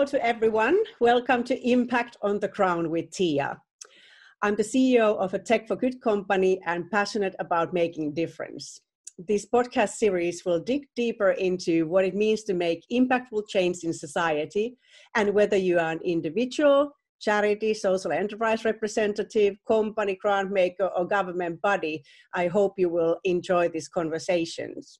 Hello to everyone. Welcome to Impact on the Ground with Tia. I'm the CEO of a Tech for Good company and passionate about making difference. This podcast series will dig deeper into what it means to make impactful change in society and whether you are an individual, charity, social enterprise representative, company, grant maker, or government body, I hope you will enjoy these conversations.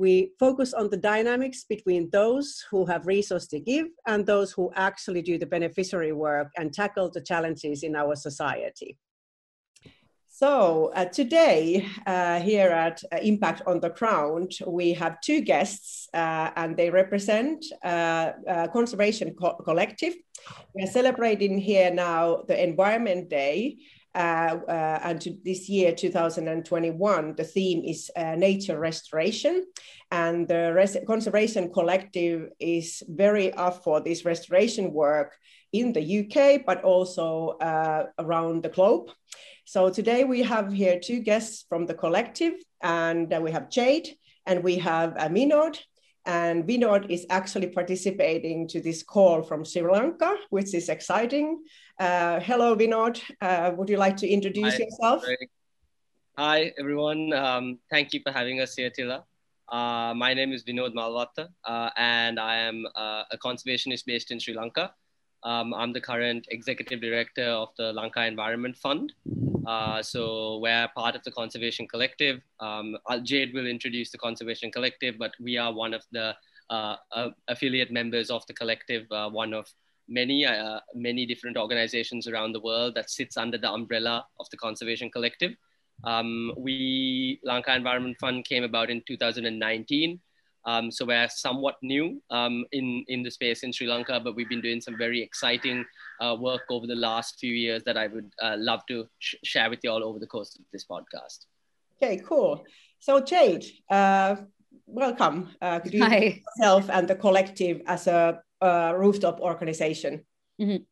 We focus on the dynamics between those who have resources to give and those who actually do the beneficiary work and tackle the challenges in our society. So uh, today, uh, here at uh, Impact on the Ground, we have two guests, uh, and they represent uh, uh, Conservation Co Collective. We are celebrating here now the Environment Day, and to this year, 2021, the theme is nature restoration. And the Res Conservation Collective is very up for this restoration work in the UK, but also around the globe. So today we have here two guests from the collective, and uh, we have Jade and we have uh, Vinod. And Vinod is actually participating to this call from Sri Lanka, which is exciting. Uh, hello, Vinod. Uh, would you like to introduce Hi, yourself? Hi, everyone. Um, thank you for having us here, Tila. Uh, my name is Vinod Malvatta, uh, and I am uh, a conservationist based in Sri Lanka. Um, I'm the current executive director of the Lanka Environment Fund. Uh, so we're part of the Conservation Collective. Um, Jade will introduce the Conservation Collective, but we are one of the uh, uh, affiliate members of the collective, uh, one of many, uh, many different organizations around the world that sits under the umbrella of the Conservation Collective. Um, we, Lanka Environment Fund came about in 2019. Um, so we're somewhat new um, in, in the space in Sri Lanka, but we've been doing some very exciting uh, work over the last few years that I would uh, love to sh share with you all over the course of this podcast. Okay, cool. So Jade, uh, welcome. Uh, could you Hi. yourself and the collective as a rooftop organization? Mm -hmm.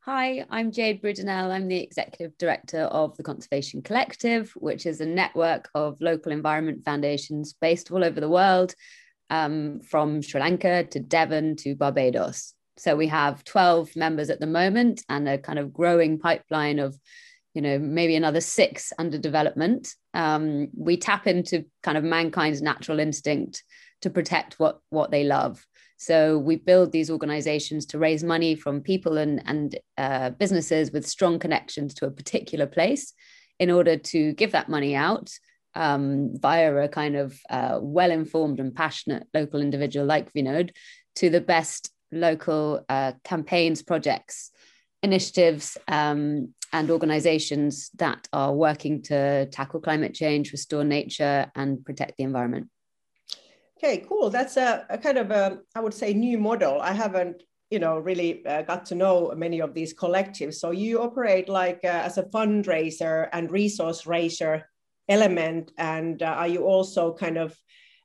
Hi, I'm Jade Brudenell. I'm the executive director of the Conservation Collective, which is a network of local environment foundations based all over the world um, from Sri Lanka to Devon to Barbados. So we have 12 members at the moment and a kind of growing pipeline of, you know, maybe another six under development. Um, we tap into kind of mankind's natural instinct to protect what, what they love. So we build these organizations to raise money from people and, and uh, businesses with strong connections to a particular place in order to give that money out um, via a kind of uh, well informed and passionate local individual like Vinod to the best local uh, campaigns, projects, initiatives, um, and organizations that are working to tackle climate change, restore nature, and protect the environment. Okay, cool. That's a, a kind of a, I would say, new model. I haven't you know really uh, got to know many of these collectives so you operate like uh, as a fundraiser and resource raiser element and uh, are you also kind of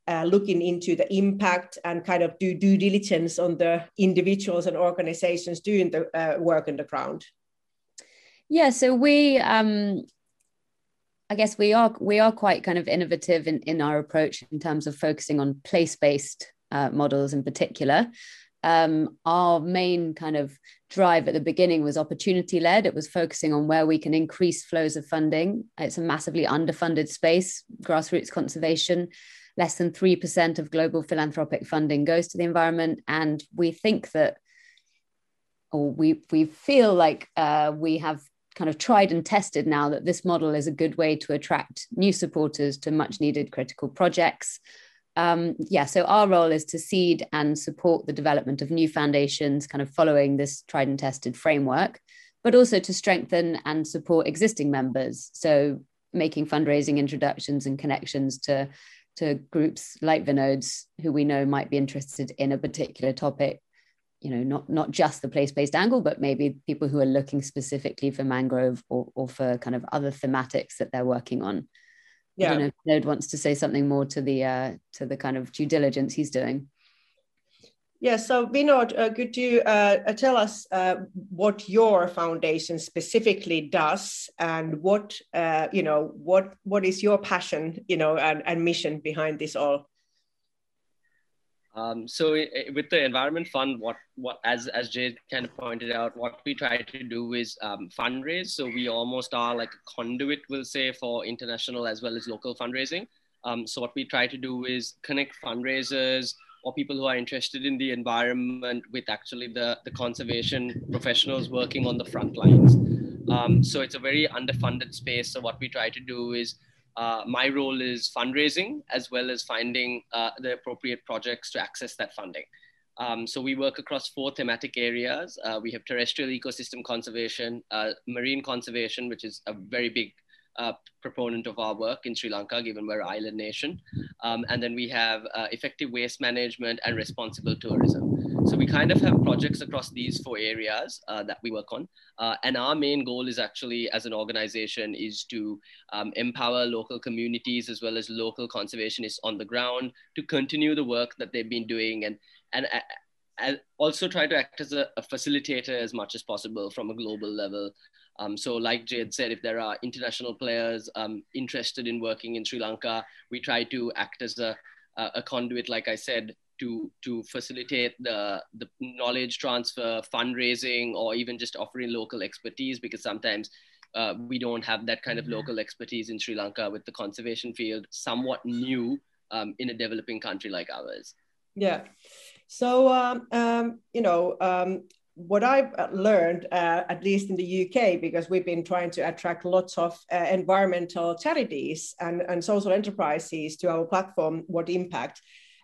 uh, looking into the impact and kind of do due diligence on the individuals and organizations doing the uh, work on the ground? Yeah so we um i guess we are we are quite kind of innovative in, in our approach in terms of focusing on place-based uh, models in particular um, our main kind of drive at the beginning was opportunity led. It was focusing on where we can increase flows of funding. It's a massively underfunded space, grassroots conservation. Less than 3% of global philanthropic funding goes to the environment. And we think that, or we, we feel like uh, we have kind of tried and tested now that this model is a good way to attract new supporters to much needed critical projects um, yeah, so our role is to seed and support the development of new foundations, kind of following this tried and tested framework, but also to strengthen and support existing members. So making fundraising introductions and connections to to groups like Vinod's who we know might be interested in a particular topic you know not not just the place-based angle but maybe people who are looking specifically for mangrove or, or for kind of other thematics that they're working on yeah. I don't know if Node wants to say something more to the uh, to the kind of due diligence he's doing. Yeah, so Vinod, uh, could you uh, uh, tell us uh, what your foundation specifically does, and what uh, you know, what what is your passion, you know, and, and mission behind this all? Um, so with the Environment Fund, what what as as Jade kind of pointed out, what we try to do is um, fundraise. So we almost are like a conduit, we'll say, for international as well as local fundraising. Um, so what we try to do is connect fundraisers or people who are interested in the environment with actually the, the conservation professionals working on the front lines. Um, so it's a very underfunded space. So what we try to do is uh, my role is fundraising as well as finding uh, the appropriate projects to access that funding. Um, so we work across four thematic areas. Uh, we have terrestrial ecosystem conservation, uh, marine conservation, which is a very big uh, proponent of our work in Sri Lanka, given we're an island nation. Um, and then we have uh, effective waste management and responsible tourism. So we kind of have projects across these four areas uh, that we work on. Uh, and our main goal is actually, as an organization, is to um, empower local communities as well as local conservationists on the ground to continue the work that they've been doing and, and, uh, also try to act as a, a facilitator as much as possible from a global level um, so like Jade said, if there are international players um, interested in working in Sri Lanka, we try to act as a, a conduit, like I said, to, to facilitate the, the knowledge transfer, fundraising, or even just offering local expertise, because sometimes uh, we don't have that kind of mm-hmm. local expertise in Sri Lanka with the conservation field somewhat new um, in a developing country like ours. Yeah. So, um, um, you know, um, what I've uh, learned, uh, at least in the UK, because we've been trying to attract lots of uh, environmental charities and, and social enterprises to our platform, What Impact.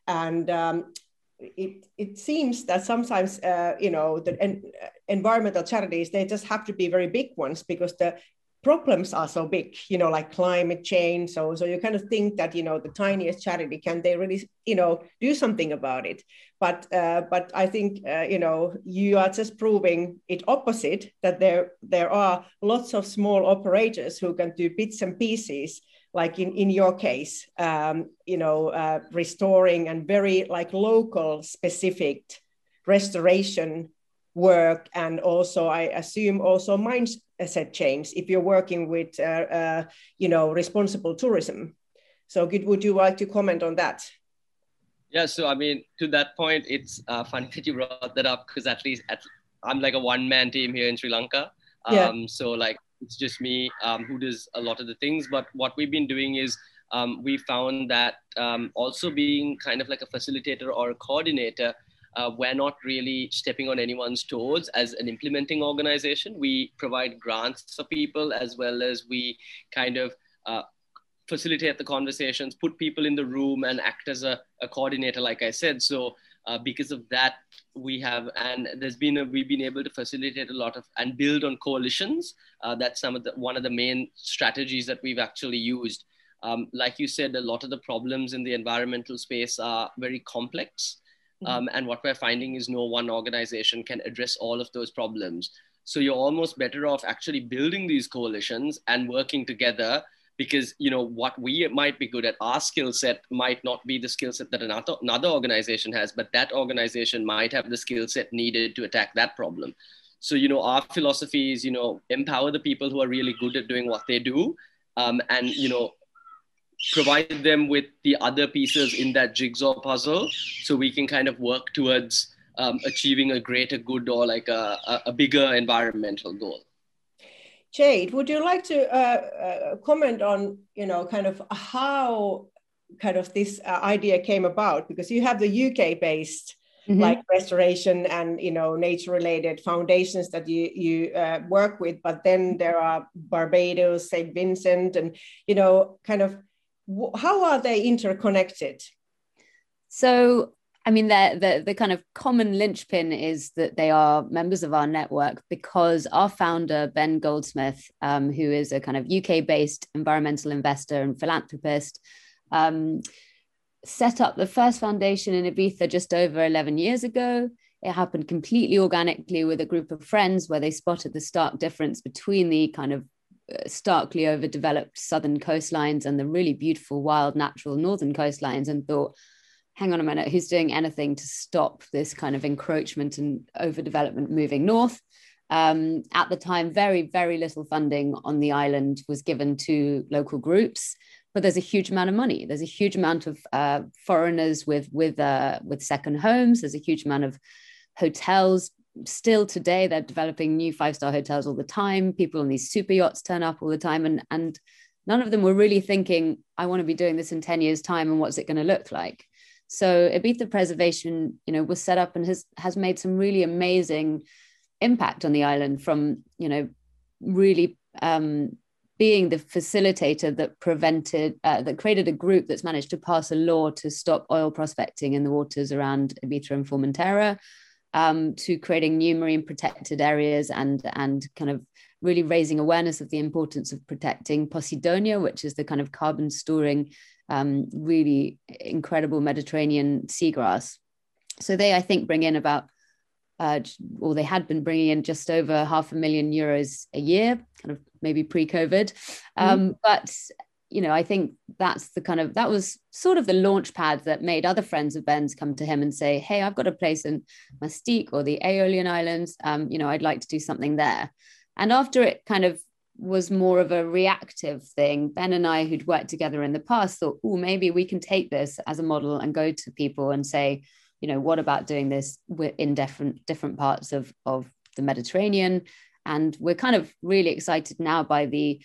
And um, it, it seems that sometimes, uh, you know, the en- environmental charities, they just have to be very big ones because the problems are so big, you know, like climate change. So, so you kind of think that, you know, the tiniest charity, can they really, you know, do something about it? But, uh, but I think, uh, you know, you are just proving it opposite, that there, there are lots of small operators who can do bits and pieces, like in, in your case, um, you know, uh, restoring and very like local specific restoration work. And also i assume also mindset change if you're working with uh, uh, you know responsible tourism. So good would you like to comment on that? Yeah so i mean to that point it's uh, funny that you brought that up because at least at, i'm like a one-man team here in sri lanka. Um, yeah. so like it's just me um, who does a lot of the things but what we've been doing is um, we found that um, also being kind of like a facilitator or a coordinator uh, we're not really stepping on anyone's toes as an implementing organization. We provide grants for people as well as we kind of uh, facilitate the conversations, put people in the room, and act as a, a coordinator, like I said. So uh, because of that, we have and there's been a, we've been able to facilitate a lot of and build on coalitions. Uh, that's some of the one of the main strategies that we've actually used. Um, like you said, a lot of the problems in the environmental space are very complex. Mm-hmm. Um, and what we're finding is no one organization can address all of those problems. So you're almost better off actually building these coalitions and working together because you know what we might be good at our skill set might not be the skill set that another, another organization has but that organization might have the skill set needed to attack that problem so you know our philosophy is you know empower the people who are really good at doing what they do um, and you know provide them with the other pieces in that jigsaw puzzle so we can kind of work towards um, achieving a greater good or like a, a, bigger environmental goal. Jade, would you like to uh, uh, comment on, you know, kind of how kind of this uh, idea came about? Because you have the UK based Mm-hmm. like restoration and you know nature related foundations that you you uh, work with but then there are barbados st vincent and you know kind of how are they interconnected? So, I mean, the, the, the kind of common linchpin is that they are members of our network because our founder, Ben Goldsmith, um, who is a kind of UK based environmental investor and philanthropist, um, set up the first foundation in Ibiza just over 11 years ago. It happened completely organically with a group of friends where they spotted the stark difference between the kind of starkly overdeveloped southern coastlines and the really beautiful wild natural northern coastlines and thought hang on a minute who's doing anything to stop this kind of encroachment and overdevelopment moving north Um, at the time, very, very little funding on the island was given to local groups, but there's a huge amount of money. There's a huge amount of uh, foreigners with with uh, with second homes. There's a huge amount of hotels. Still today, they're developing new five star hotels all the time. People on these super yachts turn up all the time, and and none of them were really thinking, I want to be doing this in 10 years' time and what's it going to look like? So Ibiza Preservation, you know, was set up and has has made some really amazing impact on the island from, you know, really um, being the facilitator that prevented, uh, that created a group that's managed to pass a law to stop oil prospecting in the waters around Ibiza and Formentera, um, to creating new marine protected areas and and kind of really raising awareness of the importance of protecting Posidonia, which is the kind of carbon storing, um, really incredible Mediterranean seagrass. So they, I think, bring in about, uh, or they had been bringing in just over half a million euros a year, kind of maybe pre-COVID. Mm-hmm. Um, but you know, I think that's the kind of that was sort of the launch pad that made other friends of Ben's come to him and say, "Hey, I've got a place in Mustique or the Aeolian Islands. Um, you know, I'd like to do something there." And after it kind of was more of a reactive thing, Ben and I, who'd worked together in the past, thought, oh, maybe we can take this as a model and go to people and say, you know, what about doing this in different different parts of, of the Mediterranean? And we're kind of really excited now by the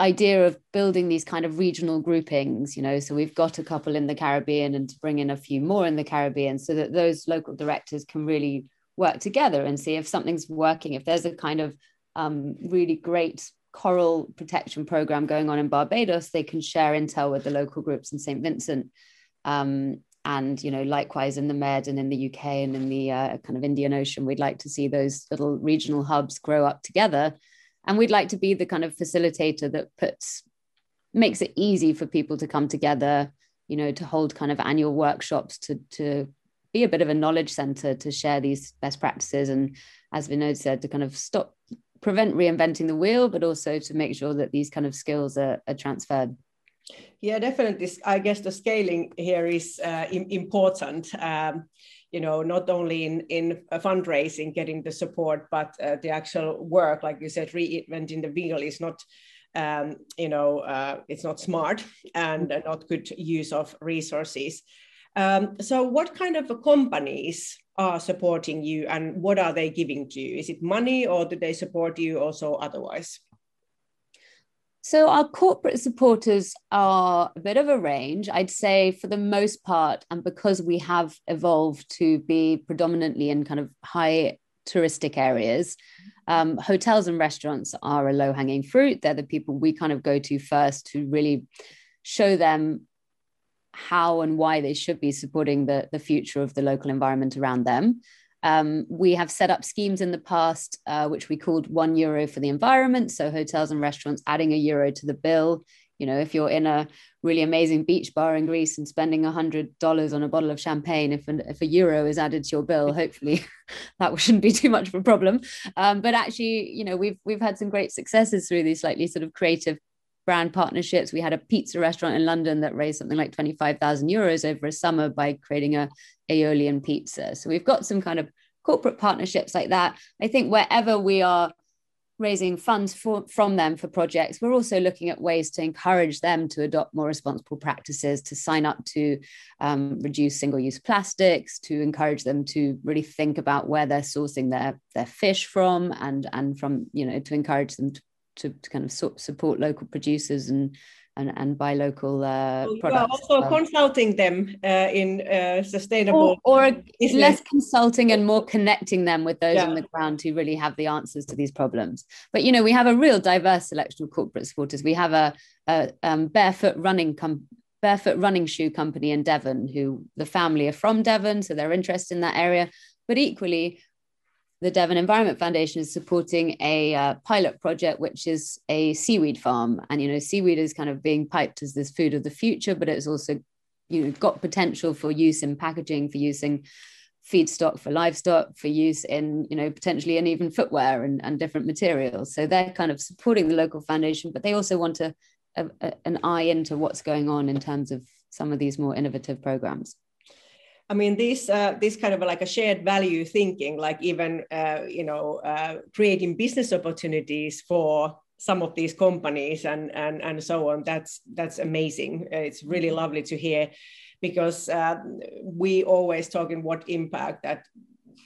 idea of building these kind of regional groupings, you know. So we've got a couple in the Caribbean and to bring in a few more in the Caribbean so that those local directors can really work together and see if something's working. If there's a kind of um, really great coral protection program going on in Barbados, they can share intel with the local groups in St. Vincent. Um, and you know, likewise in the Med and in the UK and in the uh, kind of Indian Ocean, we'd like to see those little regional hubs grow up together. And we'd like to be the kind of facilitator that puts makes it easy for people to come together, you know, to hold kind of annual workshops to to be a bit of a knowledge center to share these best practices and as Vinod said to kind of stop prevent reinventing the wheel but also to make sure that these kind of skills are, are transferred. Yeah definitely. I guess the scaling here is uh, important um, you know not only in in fundraising getting the support but uh, the actual work like you said reinventing the wheel is not um, you know uh, it's not smart and not good use of resources. Um, so, what kind of companies are supporting you, and what are they giving to you? Is it money, or do they support you also otherwise? So, our corporate supporters are a bit of a range. I'd say, for the most part, and because we have evolved to be predominantly in kind of high touristic areas, um, hotels and restaurants are a low hanging fruit. They're the people we kind of go to first to really show them how and why they should be supporting the, the future of the local environment around them. Um, we have set up schemes in the past, uh, which we called one euro for the environment. So hotels and restaurants adding a euro to the bill. You know, if you're in a really amazing beach bar in Greece and spending a hundred dollars on a bottle of champagne, if an, if a euro is added to your bill, hopefully that shouldn't be too much of a problem. Um, but actually, you know, we've we've had some great successes through these slightly sort of creative brand partnerships. We had a pizza restaurant in London that raised something like 25,000 euros over a summer by creating a Aeolian pizza. So we've got some kind of corporate partnerships like that. I think wherever we are raising funds for, from them for projects, we're also looking at ways to encourage them to adopt more responsible practices, to sign up to um, reduce single-use plastics, to encourage them to really think about where they're sourcing their their fish from, and and from you know to encourage them to to, to kind of so, support local producers and and, and buy local uh, well, products. also well. consulting them uh, in uh, sustainable. Or, or less consulting and more connecting them with those yeah. on the ground who really have the answers to these problems. But you know, we have a real diverse selection of corporate supporters. We have a, a um, barefoot running com- barefoot running shoe company in Devon, who the family are from Devon, so they're interested in that area. But equally, the Devon Environment Foundation is supporting a uh, pilot project, which is a seaweed farm. And, you know, seaweed is kind of being piped as this food of the future, but it's also, you know, got potential for use in packaging, for using feedstock for livestock, for use in, you know, potentially in even footwear and, and different materials. So they're kind of supporting the local foundation, but they also want a, a, an eye into what's going on in terms of some of these more innovative programs. I mean, this uh, this kind of like a shared value thinking, like even uh, you know uh, creating business opportunities for some of these companies and and and so on. That's that's amazing. It's really mm-hmm. lovely to hear, because uh, we always talk in what impact that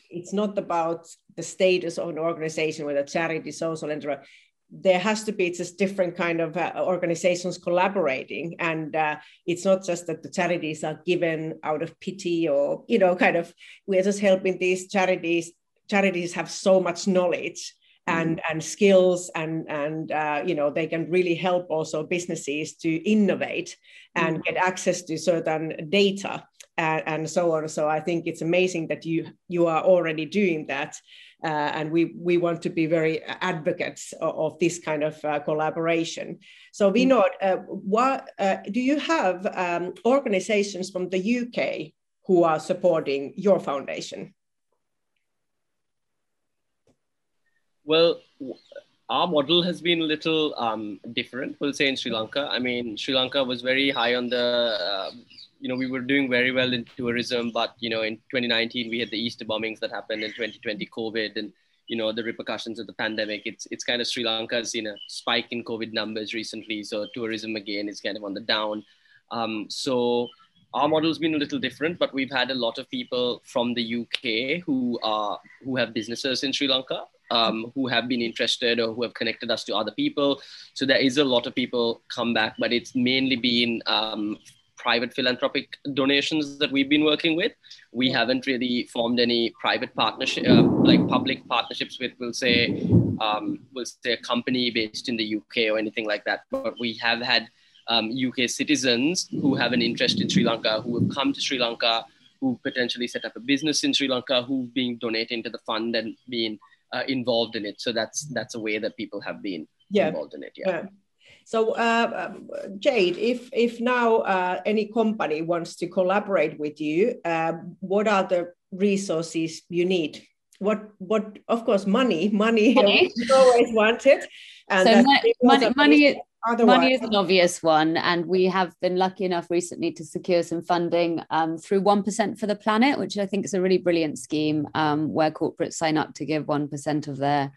it's not about the status of an organization, whether charity, social enterprise there has to be just different kind of uh, organizations collaborating and uh, it's not just that the charities are given out of pity or you know kind of we're just helping these charities charities have so much knowledge and mm. and skills and and uh, you know they can really help also businesses to innovate and mm. get access to certain data and, and so on so i think it's amazing that you you are already doing that uh, and we, we want to be very advocates of, of this kind of uh, collaboration. So mm-hmm. Vinod, uh, what, uh, do you have um, organizations from the UK who are supporting your foundation? Well, our model has been a little um, different, we'll say in Sri Lanka. I mean, Sri Lanka was very high on the uh, you know, we were doing very well in tourism, but you know, in 2019 we had the Easter bombings that happened, in 2020 COVID, and you know the repercussions of the pandemic. It's it's kind of Sri Lanka has seen a spike in COVID numbers recently, so tourism again is kind of on the down. Um, so our model's been a little different, but we've had a lot of people from the UK who are who have businesses in Sri Lanka, um, who have been interested or who have connected us to other people. So there is a lot of people come back, but it's mainly been um, private philanthropic donations that we've been working with. We haven't really formed any private partnership, uh, like public partnerships with, we'll say, um, we'll say a company based in the UK or anything like that. But we have had um, UK citizens who have an interest in Sri Lanka, who have come to Sri Lanka, who potentially set up a business in Sri Lanka, who've been donating to the fund and been uh, involved in it. So that's that's a way that people have been yeah. involved in it. yeah. yeah. So, uh, um, Jade, if if now uh, any company wants to collaborate with you, uh, what are the resources you need? What what of course money money, money. always wanted. And so money money. Money is an obvious one, and we have been lucky enough recently to secure some funding um, through One Percent for the Planet, which I think is a really brilliant scheme um, where corporates sign up to give one percent of their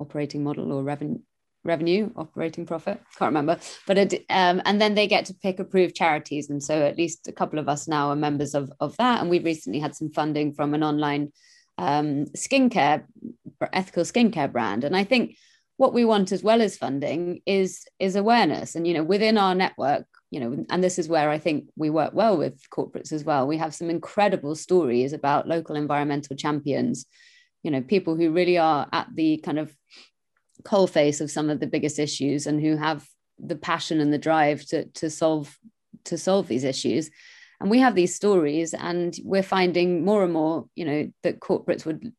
operating model or revenue revenue, operating profit, can't remember. But it, um, and then they get to pick approved charities, and so at least a couple of us now are members of of that. And we've recently had some funding from an online um, skincare, ethical skincare brand. And I think what we want as well as funding is is awareness. And you know, within our network, you know, and this is where I think we work well with corporates as well. We have some incredible stories about local environmental champions you know people who really are at the kind of coalface of some of the biggest issues and who have the passion and the drive to, to solve to solve these issues. And we have these stories and we're finding more and more you know that corporates would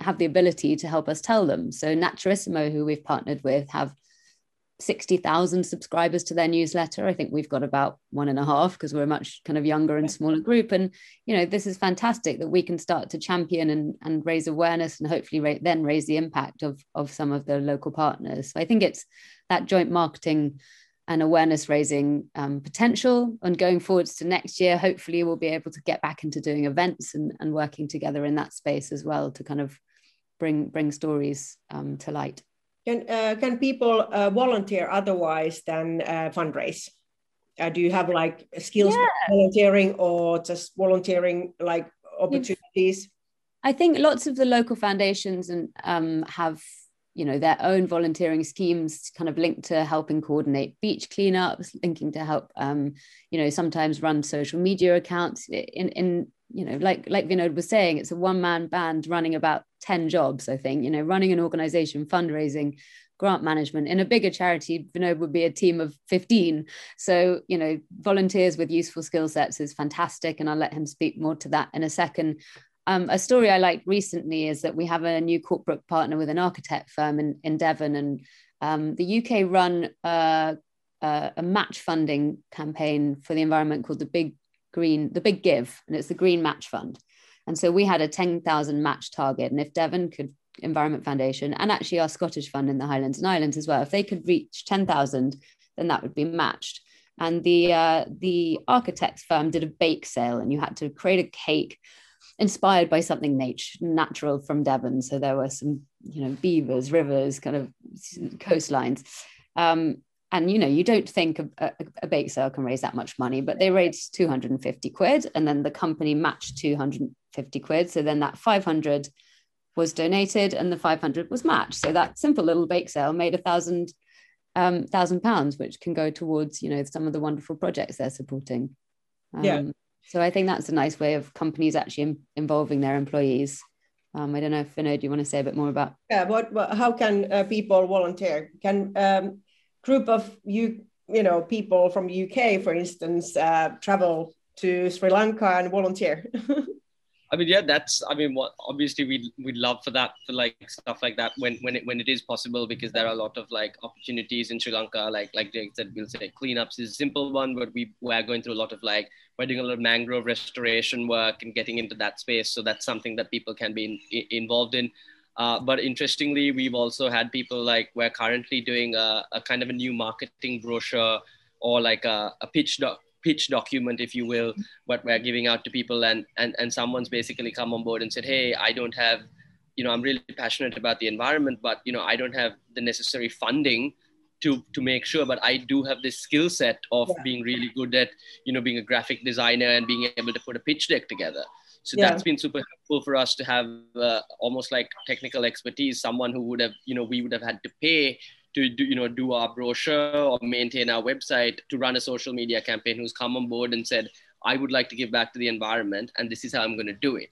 have the ability to help us tell them. So naturisimo who we've partnered with have 60,000 subscribers to their newsletter. I think we've got about one and a half because we're a much kind of younger and smaller group. And, you know, this is fantastic that we can start to champion and, and raise awareness and hopefully ra- then raise the impact of, of some of the local partners. So I think it's that joint marketing and awareness raising um, potential. And going forwards to next year, hopefully we'll be able to get back into doing events and, and working together in that space as well to kind of bring, bring stories um, to light. Can, uh, can people uh, volunteer otherwise than uh, fundraise? Uh, do you have like skills yeah. volunteering or just volunteering like opportunities? I think lots of the local foundations and um, have you know their own volunteering schemes kind of linked to helping coordinate beach cleanups linking to help um, you know sometimes run social media accounts in in you know like like vinod was saying it's a one man band running about 10 jobs i think you know running an organization fundraising grant management. In a bigger charity vinod would be a team of 15 so you know volunteers with useful skill sets is fantastic and i'll let him speak more to that in a second. Um, a story I liked recently is that we have a new corporate partner with an architect firm in, in Devon, and um, the UK run uh, uh, a match funding campaign for the environment called the Big Green, the Big Give, and it's the Green Match Fund. And so we had a 10,000 match target. And if Devon could, Environment Foundation, and actually our Scottish fund in the Highlands and Islands as well, if they could reach 10,000, then that would be matched. and the uh, the architects firm did a bake sale, and you had to create a cake inspired by something nature, natural from Devon. So there were some, you know, beavers, rivers, kind of coastlines. Um, and you know, you don't think a, a, a, bake sale can raise that much money, but they raised 250 quid, and then the company matched 250 quid. So then that 500 was donated, and the 500 was matched. So that simple little bake sale made a thousand um, thousand pounds, which can go towards you know some of the wonderful projects they're supporting. Um, yeah. So I think that's a nice way of companies actually in, involving their employees. Um, I don't know if Vinod, do you want to say a bit more about? Yeah. What? what how can uh, people volunteer? Can um, group of you you know people from UK, for instance, uh, travel to Sri Lanka and volunteer? I mean, yeah, that's. I mean, what obviously we we'd love for that for like stuff like that when when it when it is possible because there are a lot of like opportunities in Sri Lanka. Like like Jade said, we'll say cleanups is a simple one, but we we're going through a lot of like we're doing a lot of mangrove restoration work and getting into that space. So that's something that people can be in, involved in. Uh, but interestingly, we've also had people like we're currently doing a, a kind of a new marketing brochure or like a, a pitch doc pitch document, if you will, what we're giving out to people. And, and, and someone's basically come on board and said, hey, I don't have, you know, I'm really passionate about the environment, but, you know, I don't have the necessary funding to, to make sure, but I do have this skill set of yeah. being really good at, you know, being a graphic designer and being able to put a pitch deck together. So yeah. that's been super helpful for us to have uh, almost like technical expertise, someone who would have, you know, we would have had to pay to do you know do our brochure or maintain our website to run a social media campaign who's come on board and said i would like to give back to the environment and this is how i'm going to do it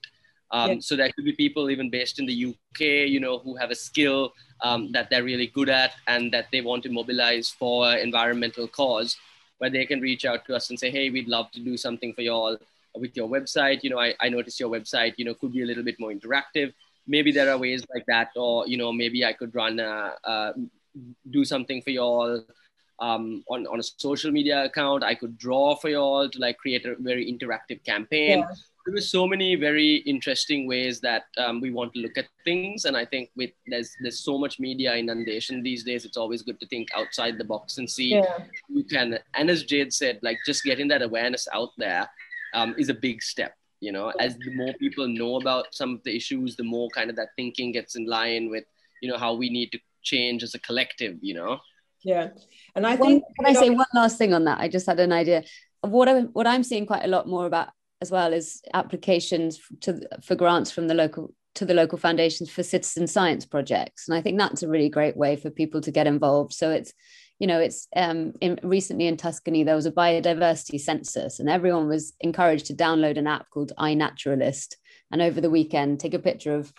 um, yeah. so there could be people even based in the uk you know who have a skill um, that they're really good at and that they want to mobilize for environmental cause where they can reach out to us and say hey we'd love to do something for y'all with your website you know i, I noticed your website you know could be a little bit more interactive maybe there are ways like that or you know maybe i could run a, a do something for y'all um, on, on a social media account. I could draw for y'all to like create a very interactive campaign. Yeah. There were so many very interesting ways that um, we want to look at things, and I think with there's there's so much media inundation these days. It's always good to think outside the box and see yeah. you can. And as Jade said, like just getting that awareness out there um, is a big step. You know, as the more people know about some of the issues, the more kind of that thinking gets in line with you know how we need to change as a collective you know? Yeah. And i think can i say one last thing on that? I just had an idea. Of what i'm what i'm seeing quite a lot more about as well is applications to for grants from the local to the local foundations for citizen science projects. And i think that's a really great way for people to get involved. So it's you know it's um in, recently in tuscany there was a biodiversity census and everyone was encouraged to download an app called iNaturalist. And over the weekend take a picture of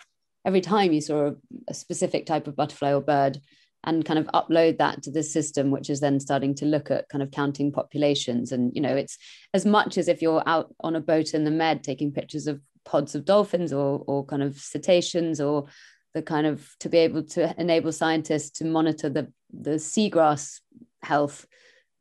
every time you saw a, a specific type of butterfly or bird and kind of upload that to the system which is then starting to look at kind of counting populations. And you know it's as much as if you're out on a boat in the med taking pictures of pods of dolphins or or kind of cetaceans or the kind of to be able to enable scientists to monitor the the seagrass health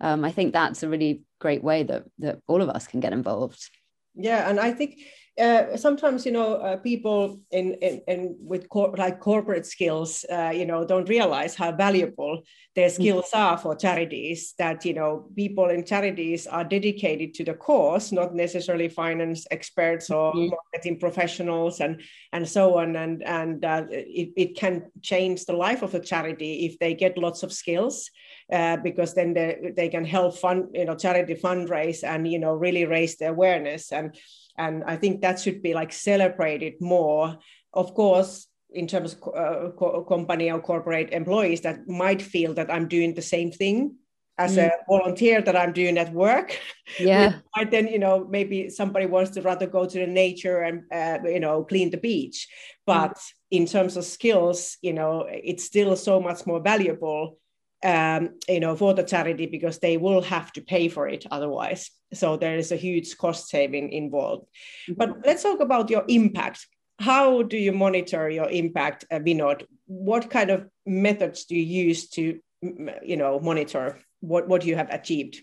um, i think that's a really great way that that all of us can get involved. Yeah and i think uh, sometimes you know uh, people in, in, in with cor- like corporate skills uh, you know don't realize how valuable their mm-hmm. skills are for charities that you know people in charities are dedicated to the cause not necessarily finance experts or mm-hmm. marketing professionals and and so on and and uh, it, it can change the life of a charity if they get lots of skills uh, because then they, they can help fund you know charity fundraise and you know really raise the awareness. And and i think that should be like celebrated more. Of course in terms of uh, co- company or corporate employees that might feel that i'm doing the same thing as mm. a volunteer that i'm doing at work. Yeah. But then you know maybe somebody wants to rather go to the nature and uh, you know clean the beach. But mm. in terms of skills you know it's still so much more valuable um, you know, for the charity because they will have to pay for it otherwise. So there is a huge cost saving involved. Mm-hmm. But let's talk about your impact. How do you monitor your impact, uh, Vinod? What kind of methods do you use to, you know, monitor what, what you have achieved?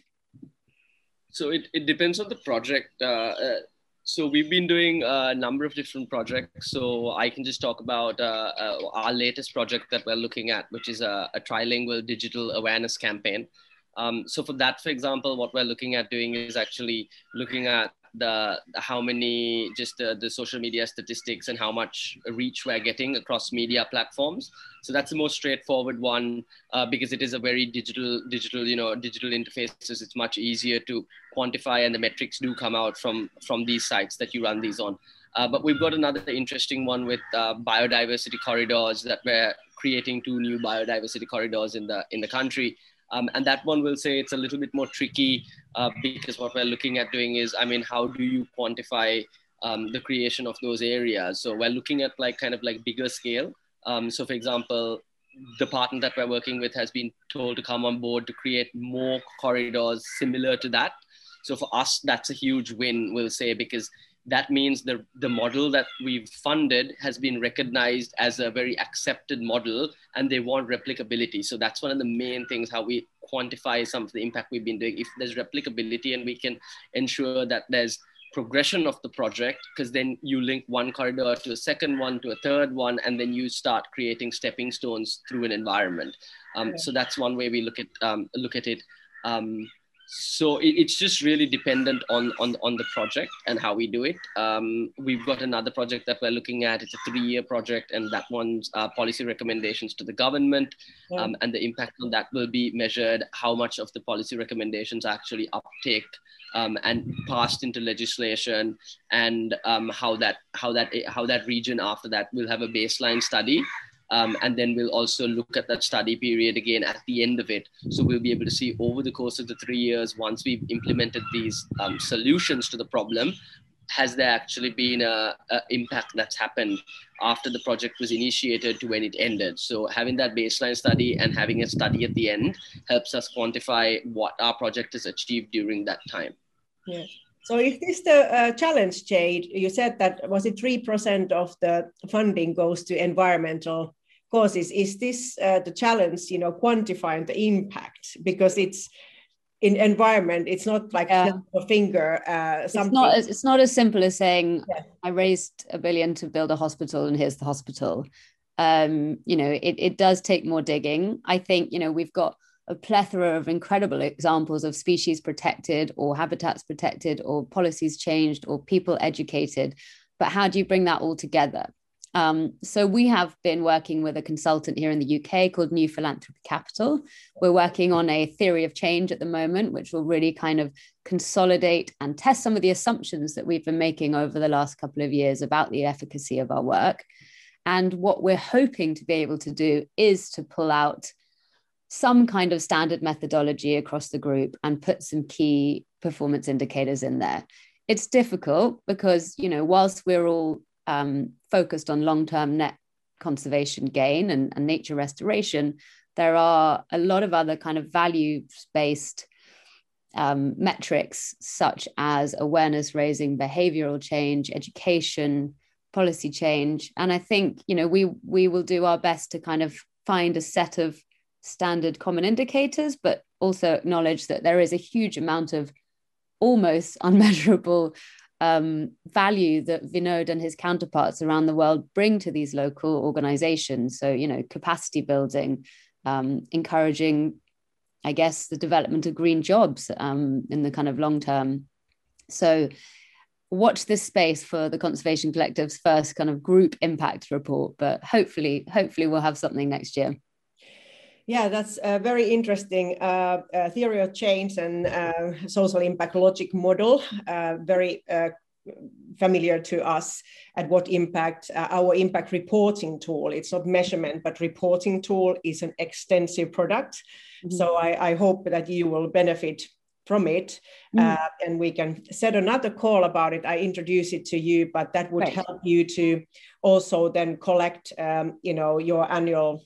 So it, it depends on the project. Uh, uh, so we've been doing a number of different projects. So I can just talk about uh, uh, our latest project that we're looking at, which is a, a trilingual digital awareness campaign. Um, so for that, for example, what we're looking at doing is actually looking at the, how many just the, the social media statistics and how much reach we're getting across media platforms. So that's the most straightforward one uh, because it is a very digital, digital, you know, digital interfaces. It's much easier to quantify and the metrics do come out from, from these sites that you run these on. Uh, but we've got another interesting one with uh, biodiversity corridors that we're creating two new biodiversity corridors in the in the country. Um, and that one will say it's a little bit more tricky uh, because what we're looking at doing is, I mean, how do you quantify um, the creation of those areas? So we're looking at like kind of like bigger scale. Um, so for example, the partner that we're working with has been told to come on board to create more corridors similar to that. So for us, that's a huge win, we'll say, because that means the, the model that we've funded has been recognized as a very accepted model and they want replicability. So that's one of the main things how we quantify some of the impact we've been doing. If there's replicability and we can ensure that there's progression of the project, because then you link one corridor to a second one to a third one, and then you start creating stepping stones through an environment. Um, So that's one way we look at um, look at it. Um, so it, it's just really dependent on, on on the project and how we do it. Um, we've got another project that we're looking at. It's a three-year project and that one's uh, policy recommendations to the government. Yeah. um, and the impact on that will be measured how much of the policy recommendations actually uptake um, and passed into legislation and um, how that how that how that region after that will have a baseline study um, and then we'll also look at that study period again at the end of it. So we'll be able to see over the course of the three years, once we've implemented these um, solutions to the problem, has there actually been a, a, impact that's happened after the project was initiated to when it ended so having that baseline study and having a study at the end helps us quantify what our project has achieved during that time yeah so is this the uh, challenge, Jade? You said that was it three percent of the funding goes to environmental causes. Is this uh, the challenge? You know, quantifying the impact because it's in environment. It's not like yeah. a finger. Uh, it's not. It's not as simple as saying yeah. I raised a billion to build a hospital, and here's the hospital. Um, you know, it it does take more digging. I think you know we've got a plethora of incredible examples of species protected or habitats protected or policies changed or people educated. But how do you bring that all together? Um, so we have been working with a consultant here in the UK called New Philanthropy Capital. We're working on a theory of change at the moment, which will really kind of consolidate and test some of the assumptions that we've been making over the last couple of years about the efficacy of our work. And what we're hoping to be able to do is to pull out some kind of standard methodology across the group and put some key performance indicators in there. It's difficult because, you know, whilst we're all um, focused on long term net conservation gain and, and nature restoration, there are a lot of other kind of values based um, metrics, such as awareness raising, behavioral change, education, policy change. And I think, you know, we we will do our best to kind of find a set of standard common indicators, but also acknowledge that there is a huge amount of almost unmeasurable um, value that Vinod and his counterparts around the world bring to these local organizations. So, you know, capacity building, um, encouraging, I guess, the development of green jobs um, in the kind of long term. So, watch this space for the Conservation Collective's first kind of group impact report, but hopefully, hopefully we'll have something next year. Yeah, that's a very interesting uh, uh, theory of change and uh, social impact logic model. Uh, very uh, familiar to us at what impact uh, our impact reporting tool. It's not measurement, but reporting tool is an extensive product. Mm-hmm. So I, I, hope that you will benefit from it mm. and we can set another call about it i introduce it to you but that would right. help you to also then collect um, you know your annual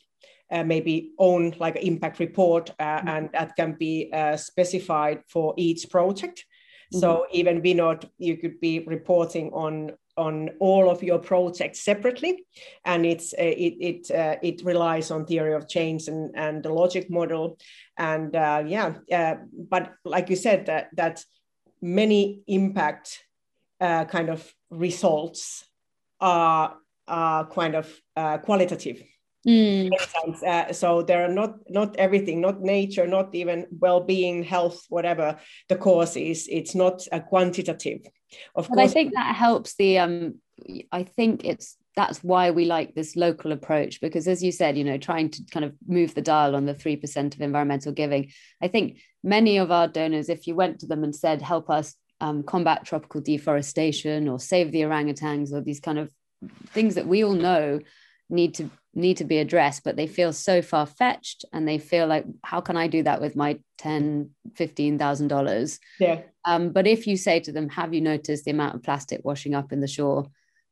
uh, maybe own like an impact report uh, mm-hmm. and that can be uh, specified for each project mm-hmm. so even Vinod, you could be reporting on on all of your projects separately and it's uh, it it uh, it relies on theory of change and and the logic model and uh, yeah but like you said that that many impact kind of results are are kind of qualitative Mm. Uh, so there are not not everything, not nature, not even well-being, health, whatever the cause is. It's not a quantitative. Of but course, I think that helps the. Um, I think it's that's why we like this local approach because, as you said, you know, trying to kind of move the dial on the three percent of environmental giving. I think many of our donors, if you went to them and said, "Help us um, combat tropical deforestation or save the orangutans," or these kind of things that we all know need to need to be addressed but they feel so far fetched and they feel like how can i do that with my 10 15000 dollars? Yeah. Um, but if you say to them have you noticed the amount of plastic washing up in the shore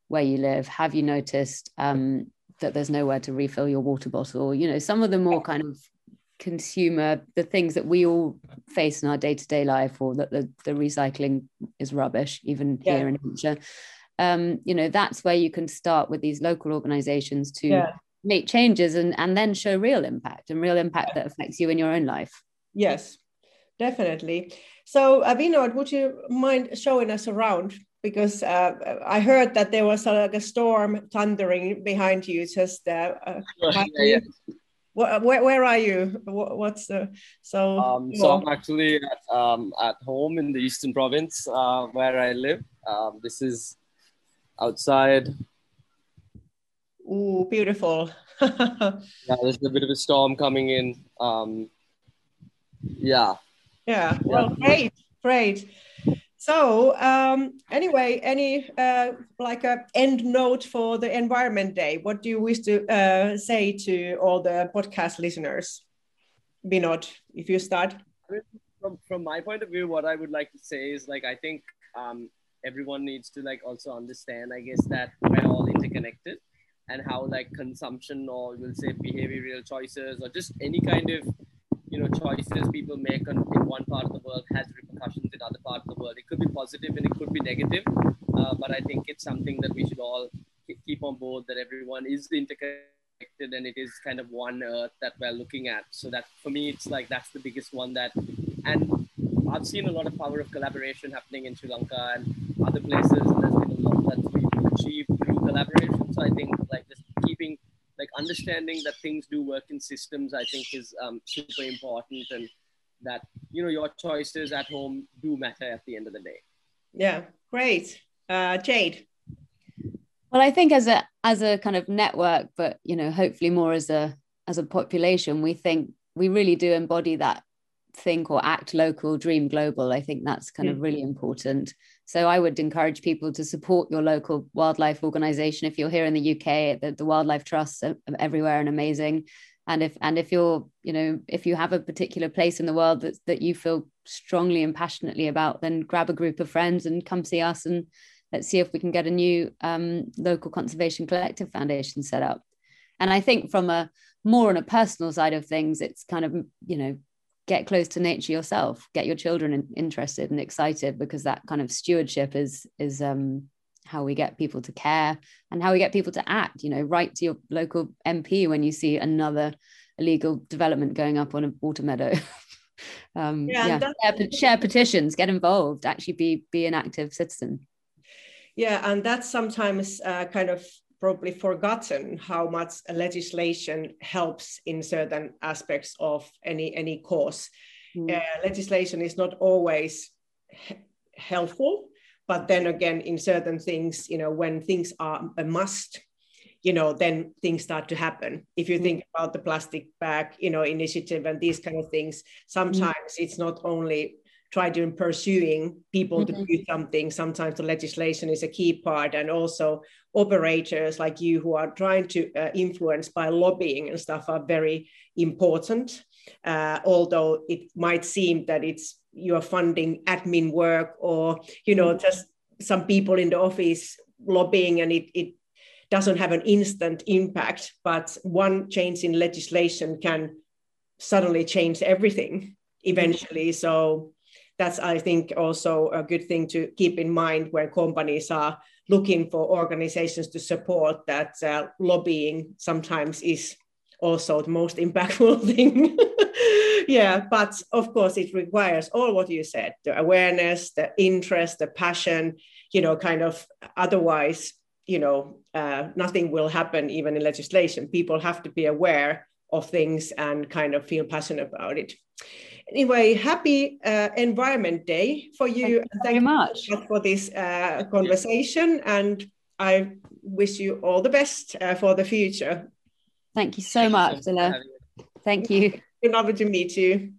where you live? Have you noticed um, that there's nowhere to refill your water bottle? You know some of the more kind of consumer the things that we all face in our day-to-day life or that the, the recycling is rubbish even yeah. here in hampshire. Um, you know that's where you can start with these local organizations to yeah. Make changes and and then show real impact and real impact that affects you in your own life yes definitely so Vinod, would you mind showing us around because uh, I heard that there was like a storm thundering behind you. Just uh, uh yeah, yeah. Where, where are you? What's the so? Um, so I'm actually at, um, at home in the Eastern Province uh, where I live. Um, this is outside. Ooh, beautiful. yeah, there's a bit of a storm coming in. Um, yeah. Yeah. Well, yeah. great, great. So um, anyway, any uh, like a end note for the Environment Day? What do you wish to uh, say to all the podcast listeners? Vinod, if you start. From, from my point of view, what I would like to say is like I think um, everyone needs to like also understand i guess that we're all interconnected and how like consumption or we'll say behavioral choices or just any kind of you know choices people make in one part of the world has repercussions in other parts of the world it could be positive and it could be negative uh, but i think it's something that we should all keep on board that everyone is interconnected and it is kind of one earth that we're looking at so that for me it's like that's the biggest one that and I've seen a lot of power of collaboration happening in Sri Lanka and other places. And there's been a lot that's been achieved through collaboration. So I think like just keeping like understanding that things do work in systems, I think is um, super important, and that you know your choices at home do matter at the end of the day. Yeah, great, uh, Jade. Well, I think as a as a kind of network, but you know, hopefully more as a as a population, we think we really do embody that think or act local, dream global. I think that's kind of really important. So I would encourage people to support your local wildlife organization. If you're here in the UK, the, the wildlife trusts are everywhere and amazing. And if and if you're, you know, if you have a particular place in the world that that you feel strongly and passionately about, then grab a group of friends and come see us and let's see if we can get a new um, local conservation collective foundation set up. And I think from a more on a personal side of things, it's kind of you know get close to nature yourself get your children interested and excited because that kind of stewardship is is um how we get people to care and how we get people to act you know write to your local mp when you see another illegal development going up on a water meadow um yeah, yeah. Share, share petitions get involved actually be be an active citizen yeah and that's sometimes uh, kind of probably forgotten how much legislation helps in certain aspects of any any cause. Mm. Uh, legislation is not always helpful, but then again, in certain things, you know, when things are a must, you know, then things start to happen. If you mm. think about the plastic bag, you know, initiative and these kind of things, sometimes mm. it's not only try to pursuing people mm-hmm. to do something sometimes the legislation is a key part and also operators like you who are trying to uh, influence by lobbying and stuff are very important uh, although it might seem that it's you're funding admin work or you know mm-hmm. just some people in the office lobbying and it, it doesn't have an instant impact but one change in legislation can suddenly change everything mm-hmm. eventually so that's i think also a good thing to keep in mind when companies are looking for organizations to support that uh, lobbying sometimes is also the most impactful thing yeah but of course it requires all what you said the awareness the interest the passion you know kind of otherwise you know, uh, nothing will happen even in legislation. People have to be aware of things and kind of feel passionate about it. Anyway, happy uh, Environment Day for you. Thank you Thank very much. for this uh, conversation, and I wish you all the best uh, for the future. Thank you so much, Dilla. Thank you. It's Lovely to meet you.